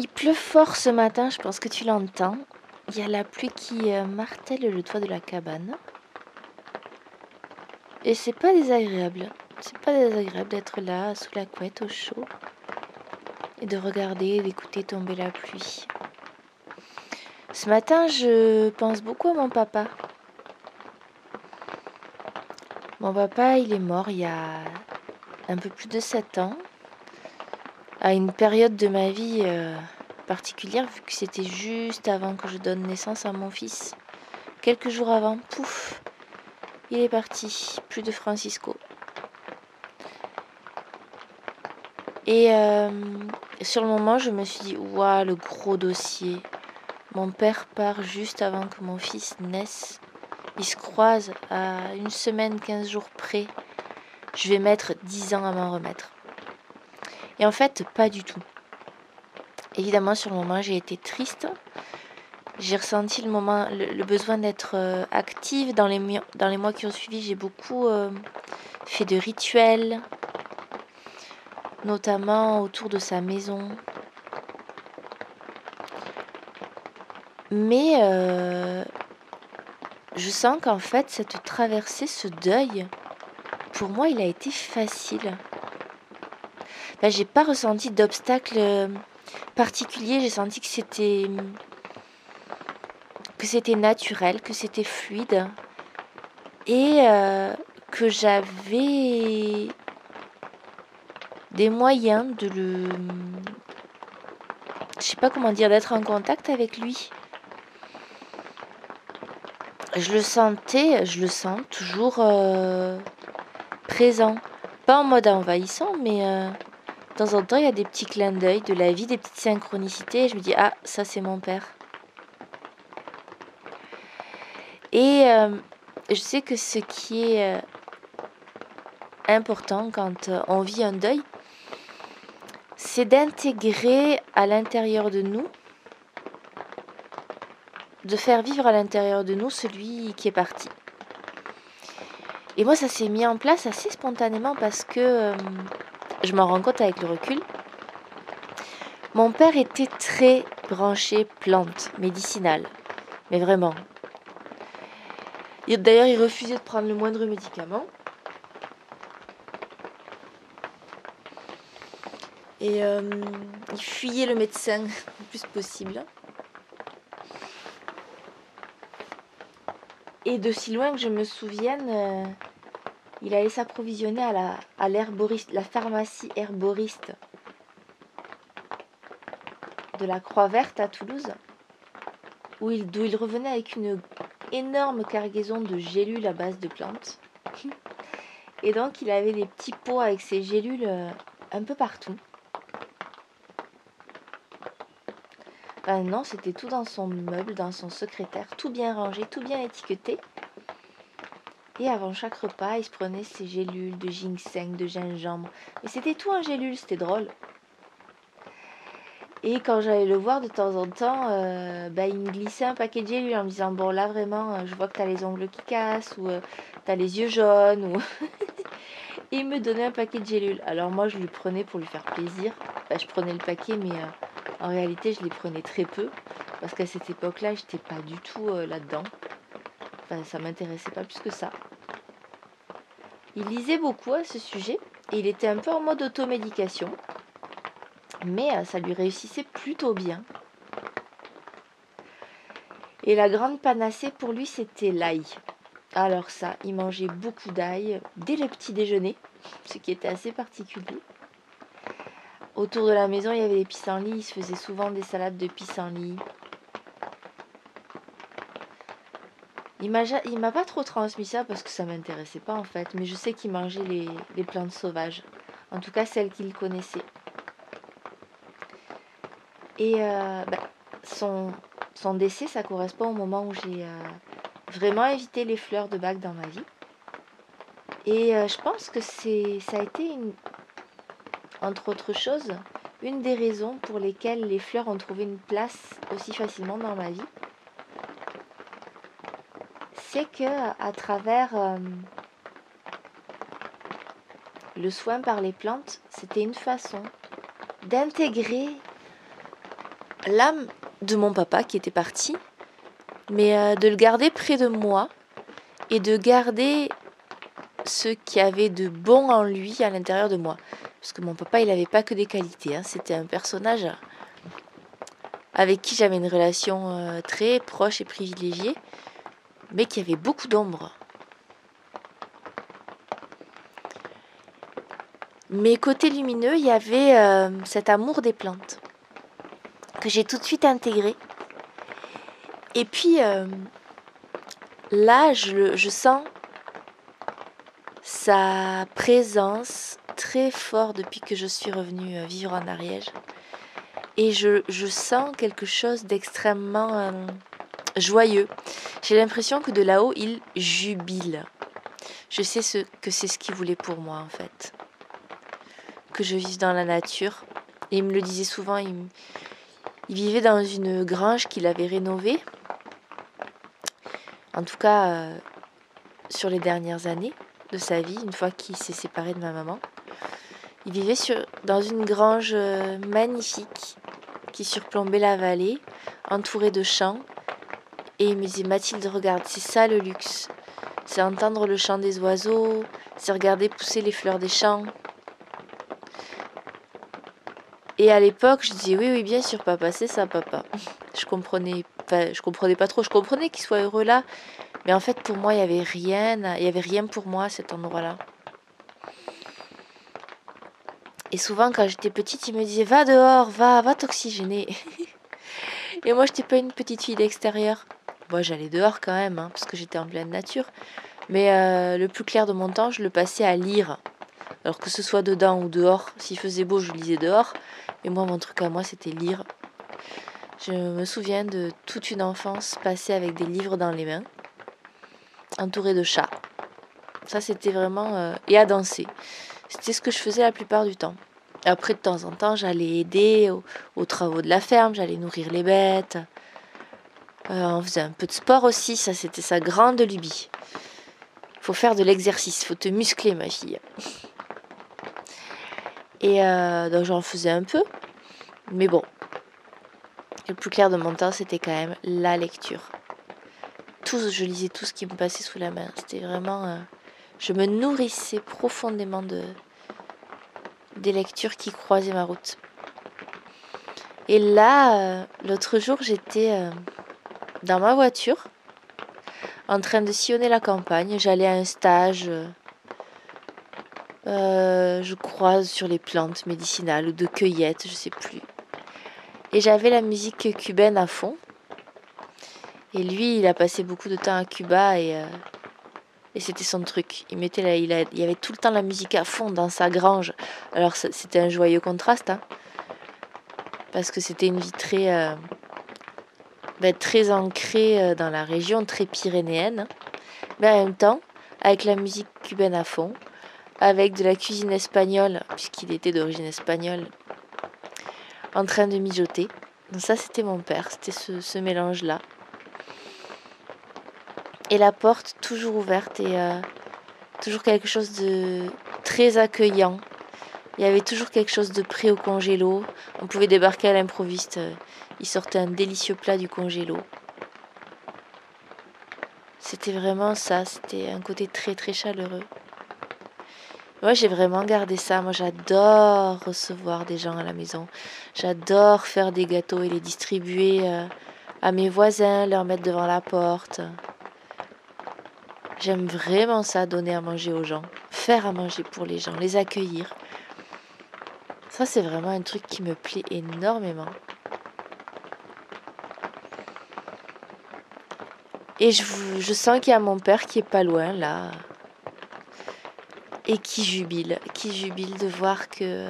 Il pleut fort ce matin, je pense que tu l'entends. Il y a la pluie qui euh, martèle le toit de la cabane. Et c'est pas désagréable. C'est pas désagréable d'être là, sous la couette, au chaud. Et de regarder, d'écouter tomber la pluie. Ce matin, je pense beaucoup à mon papa. Mon papa, il est mort il y a un peu plus de 7 ans. À une période de ma vie euh, particulière, vu que c'était juste avant que je donne naissance à mon fils. Quelques jours avant, pouf, il est parti, plus de Francisco. Et euh, sur le moment, je me suis dit, waouh, le gros dossier. Mon père part juste avant que mon fils naisse. Ils se croisent à une semaine, 15 jours près. Je vais mettre 10 ans à m'en remettre. Et en fait, pas du tout. Évidemment, sur le moment, j'ai été triste. J'ai ressenti le, besoin d'être euh, active. Dans les, dans les mois qui ont suivi, j'ai beaucoup euh, fait de rituels, notamment autour de sa maison. Mais euh, je sens qu'en fait, cette traversée, ce deuil, pour moi, il a été facile. Ben, j'ai pas ressenti d'obstacle particulier. J'ai senti que c'était que c'était naturel, que c'était fluide et euh, que j'avais des moyens de le je sais pas comment dire d'être en contact avec lui. Je le sentais, je le sens toujours euh, présent, pas en mode envahissant, mais euh, temps en temps, il y a des petits clins d'œil de la vie, des petites synchronicités. Et je me dis, ah, ça c'est mon père. Et euh, je sais que ce qui est euh, important quand euh, on vit un deuil, c'est d'intégrer à l'intérieur de nous, de faire vivre à l'intérieur de nous celui qui est parti. Et moi, ça s'est mis en place assez spontanément parce que je m'en rends compte avec le recul. Mon père était très branché plantes médicinales, mais vraiment. D'ailleurs, il refusait de prendre le moindre médicament. Et euh, il fuyait le médecin le plus possible. Et de si loin que je me souvienne, euh, il allait s'approvisionner à la, pharmacie herboriste de la Croix Verte à Toulouse, où il, d'où il revenait avec une énorme cargaison de gélules à base de plantes. Et donc il avait des petits pots avec ces gélules euh, un peu partout. Ben non, c'était tout dans son meuble, dans son secrétaire, tout bien rangé, tout bien étiqueté. Et avant chaque repas, il se prenait ses gélules de ginseng, de gingembre. Mais c'était tout en gélules, c'était drôle. Et quand j'allais le voir de temps en temps, bah, il me glissait un paquet de gélules en me disant Bon, là vraiment, euh, je vois que tu as les ongles qui cassent, ou euh, tu as les yeux jaunes, ou. il me donnait un paquet de gélules. Alors moi, je lui prenais pour lui faire plaisir. je prenais le paquet, mais en réalité, je les prenais très peu. Parce qu'à cette époque-là, j'étais pas du tout là-dedans. Enfin, ça m'intéressait pas plus que ça. Il lisait beaucoup à ce sujet et il était un peu en mode automédication. Mais euh, ça lui réussissait plutôt bien. Et la grande panacée pour lui, c'était l'ail. Alors ça, il mangeait beaucoup d'ail dès le petit déjeuner, ce qui était assez particulier. Autour de la maison, il y avait des pissenlits, il se faisait souvent des salades de pissenlits. Il m'a, pas trop transmis ça parce que ça m'intéressait pas en fait, mais je sais qu'il mangeait les, plantes sauvages, en tout cas celles qu'il connaissait. Et euh, ben, son, décès, ça correspond au moment où j'ai euh, vraiment évité les fleurs de bac dans ma vie. Et euh, je pense que ça a été, entre autres choses, une des raisons pour lesquelles les fleurs ont trouvé une place aussi facilement dans ma vie c'est que à travers euh, le soin par les plantes, c'était une façon d'intégrer l'âme de mon papa qui était parti, mais euh, de le garder près de moi et de garder ce qui avait de bon en lui à l'intérieur de moi. Parce que mon papa, il n'avait pas que des qualités. Hein. C'était un personnage avec qui j'avais une relation euh, très proche et privilégiée, mais qui avait beaucoup d'ombre. Mais côté lumineux, il y avait euh, cet amour des plantes que j'ai tout de suite intégré. Et puis euh, là, je, sens sa présence très fort depuis que je suis revenue euh, vivre en Ariège. Et je sens quelque chose d'extrêmement joyeux. J'ai l'impression que de là-haut, il jubile. Je sais ce, que c'est ce qu'il voulait pour moi en fait que je vive dans la nature. Et il me le disait souvent, il, vivait dans une grange qu'il avait rénovée. En tout cas, euh, sur les dernières années de sa vie, une fois qu'il s'est séparé de ma maman. Il vivait dans une grange euh, magnifique qui surplombait la vallée, entourée de champs. Et il me disait, Mathilde, regarde, c'est ça le luxe. C'est entendre le chant des oiseaux, c'est regarder pousser les fleurs des champs, et à l'époque, je disais oui, oui, bien sûr, papa, c'est ça, papa. Je comprenais, enfin, je comprenais pas trop. Je comprenais qu'il soit heureux là, mais en fait, pour moi, il y avait rien, il y avait rien pour moi à cet endroit-là. Et souvent, quand j'étais petite, il me disait va dehors, va, va t'oxygéner. Et moi, j'étais pas une petite fille d'extérieur. Moi, j'allais dehors quand même, hein, parce que j'étais en pleine nature. Mais euh, le plus clair de mon temps, je le passais à lire. Alors que ce soit dedans ou dehors, s'il faisait beau, je lisais dehors. Et moi, mon truc à moi, c'était lire. Je me souviens de toute une enfance passée avec des livres dans les mains, entourée de chats. Ça, c'était vraiment... Euh, et à danser. C'était ce que je faisais la plupart du temps. Après, de temps en temps, j'allais aider aux, travaux de la ferme, j'allais nourrir les bêtes. Euh, on faisait un peu de sport aussi, ça c'était sa grande lubie. Faut faire de l'exercice, faut te muscler ma fille. Et euh, donc j'en faisais un peu. Mais bon, le plus clair de mon temps, c'était quand même la lecture. Je lisais tout ce qui me passait sous la main. C'était vraiment... Euh, je me nourrissais profondément de des lectures qui croisaient ma route. Et là, l'autre jour, j'étais dans ma voiture, en train de sillonner la campagne. J'allais à un stage euh, je croise sur les plantes médicinales ou de cueillette, je sais plus. Et j'avais la musique cubaine à fond. Et lui, il a passé beaucoup de temps à Cuba et, euh, et c'était son truc. Il mettait là, il, il y avait tout le temps la musique à fond dans sa grange. Alors c'était un joyeux contraste, hein, parce que c'était une vie très, euh, ben, très ancrée dans la région, très pyrénéenne. Mais en même temps, avec la musique cubaine à fond, avec de la cuisine espagnole, puisqu'il était d'origine espagnole, en train de mijoter. Donc ça, c'était mon père, c'était ce, mélange-là. Et la porte toujours ouverte et euh, toujours quelque chose de très accueillant. Il y avait toujours quelque chose de prêt au congélo. On pouvait débarquer à l'improviste. Il sortait un délicieux plat du congélo. C'était vraiment ça, c'était un côté très très chaleureux. Moi, j'ai vraiment gardé ça. Moi, j'adore recevoir des gens à la maison. J'adore faire des gâteaux et les distribuer euh, à mes voisins, leur mettre devant la porte. J'aime vraiment ça, donner à manger aux gens, faire à manger pour les gens, les accueillir. Ça, c'est vraiment un truc qui me plaît énormément. Et je, sens qu'il y a mon père qui est pas loin là et qui jubile, qui jubile de voir que,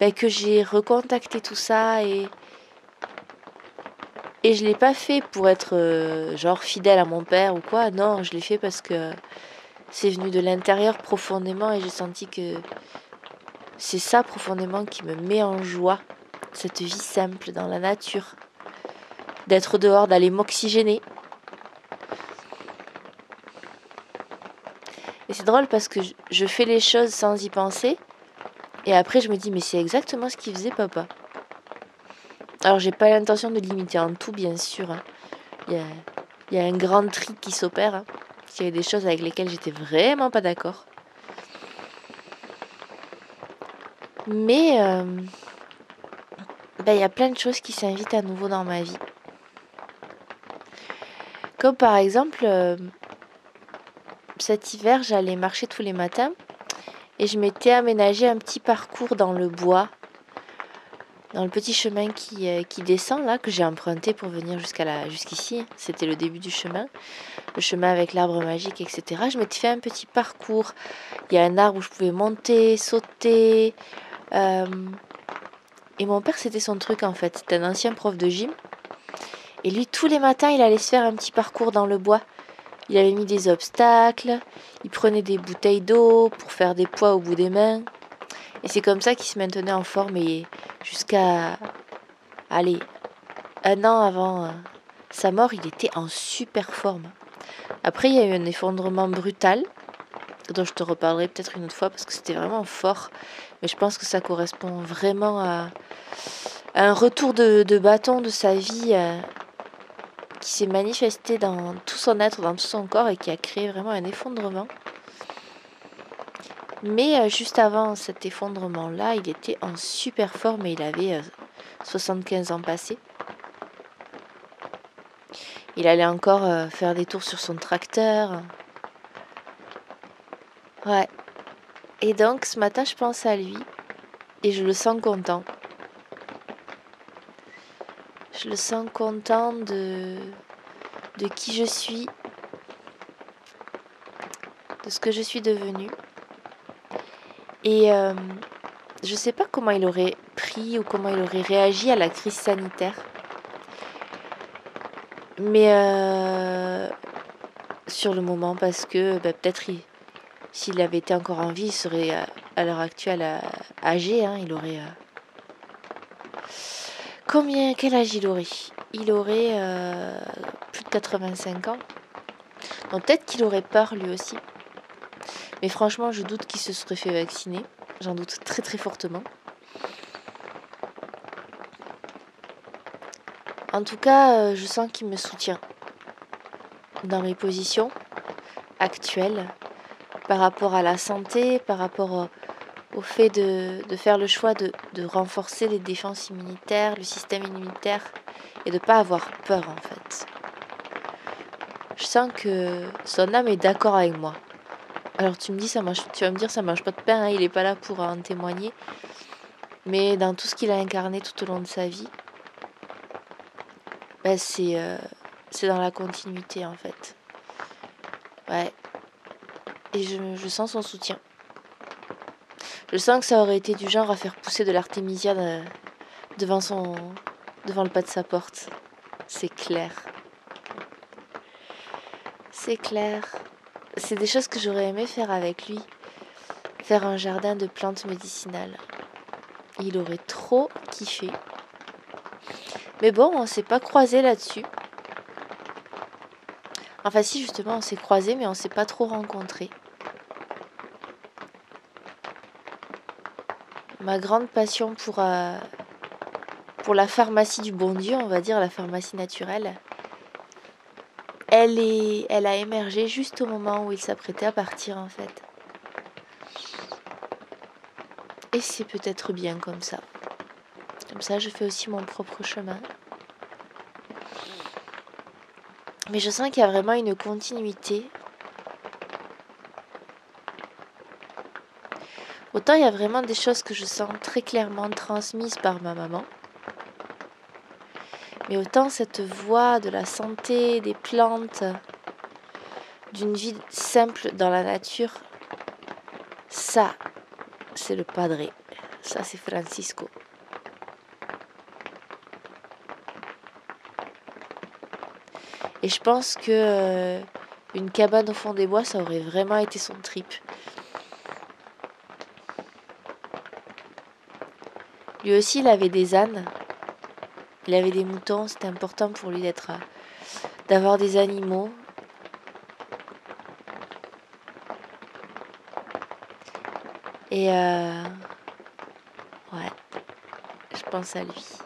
ben, que j'ai recontacté tout ça et, et je l'ai pas fait pour être euh, genre fidèle à mon père ou quoi, non, je l'ai fait parce que c'est venu de l'intérieur profondément et j'ai senti que c'est ça profondément qui me met en joie, cette vie simple dans la nature, d'être dehors, d'aller m'oxygéner, Et c'est drôle parce que je fais les choses sans y penser. Et après, je me dis, mais c'est exactement ce qu'il faisait papa. Alors, j'ai pas l'intention de limiter en tout, bien sûr. hein. Il y, a, a un grand tri qui s'opère. hein. Parce qu'il y avait des choses avec lesquelles j'étais vraiment pas d'accord. Mais euh, ben, il y a plein de choses qui s'invitent à nouveau dans ma vie. Comme par exemple, euh, cet hiver, j'allais marcher tous les matins et je m'étais aménagé un petit parcours dans le bois, dans le petit chemin qui, euh, qui descend là, que j'ai emprunté pour venir jusqu'à la, jusqu'ici. C'était le début du chemin, le chemin avec l'arbre magique, etc. Je m'étais fait un petit parcours. Il y a un arbre où je pouvais monter, sauter. Euh, et mon père, c'était son truc en fait. C'était un ancien prof de gym. Et lui, tous les matins, il allait se faire un petit parcours dans le bois. Il avait mis des obstacles, il prenait des bouteilles d'eau pour faire des poids au bout des mains. Et c'est comme ça qu'il se maintenait en forme et jusqu'à, allez, un an avant euh, sa mort, il était en super forme. Après, il y a eu un effondrement brutal, dont je te reparlerai peut-être une autre fois parce que c'était vraiment fort. Mais je pense que ça correspond vraiment à, un retour de, bâton de sa vie euh, qui s'est manifesté dans tout son être, dans tout son corps et qui a créé vraiment un effondrement. Mais euh, juste avant cet effondrement-là, il était en super forme et il avait euh, 75 ans passés. Il allait encore euh, faire des tours sur son tracteur. Ouais. Et donc ce matin, je pense à lui et je le sens content. Je le sens content de, de qui je suis, de ce que je suis devenue. Et euh, je sais pas comment il aurait pris ou comment il aurait réagi à la crise sanitaire. Mais euh, sur le moment, parce que bah, peut-être il- s'il avait été encore en vie, il serait euh, à l'heure actuelle euh, âgé. hein, il aurait. euh, Combien, quel âge il aurait? Il aurait plus de 85 ans. Donc peut-être qu'il aurait peur lui aussi. Mais franchement, je doute qu'il se serait fait vacciner. J'en doute très très fortement. En tout cas, je sens qu'il me soutient dans mes positions actuelles par rapport à la santé, par rapport au, au fait de, faire le choix de, renforcer les défenses immunitaires, le système immunitaire et de ne pas avoir peur en fait. Je sens que son âme est d'accord avec moi. Alors tu me dis, ça mange, tu vas me dire, ça mange pas de pain, hein, il n'est pas là pour en témoigner. Mais dans tout ce qu'il a incarné tout au long de sa vie, bah, c'est euh, dans la continuité en fait. Ouais. Et je, sens son soutien. Je sens que ça aurait été du genre à faire pousser de l'artémisia de- devant son devant le pas de sa porte. C'est clair. C'est clair. C'est des choses que j'aurais aimé faire avec lui. Faire un jardin de plantes médicinales. Il aurait trop kiffé. Mais bon, on s'est pas croisé là-dessus. Enfin si, justement, on s'est croisé, mais on s'est pas trop rencontrés. Ma grande passion pour, euh, pour la pharmacie du bon Dieu, on va dire, la pharmacie naturelle, elle, est, elle a émergé juste au moment où il s'apprêtait à partir, en fait. Et c'est peut-être bien comme ça. Comme ça, je fais aussi mon propre chemin. Mais je sens qu'il y a vraiment une continuité. Autant il y a vraiment des choses que je sens très clairement transmises par ma maman. Mais autant cette voix de la santé, des plantes, d'une vie simple dans la nature, ça, c'est le padre. Ça, c'est Francisco. Et je pense que euh, une cabane au fond des bois, ça aurait vraiment été son trip. Lui aussi, il avait des ânes. Il avait des moutons. C'était important pour lui d'être, euh, d'avoir des animaux. Et euh, ouais, je pense à lui.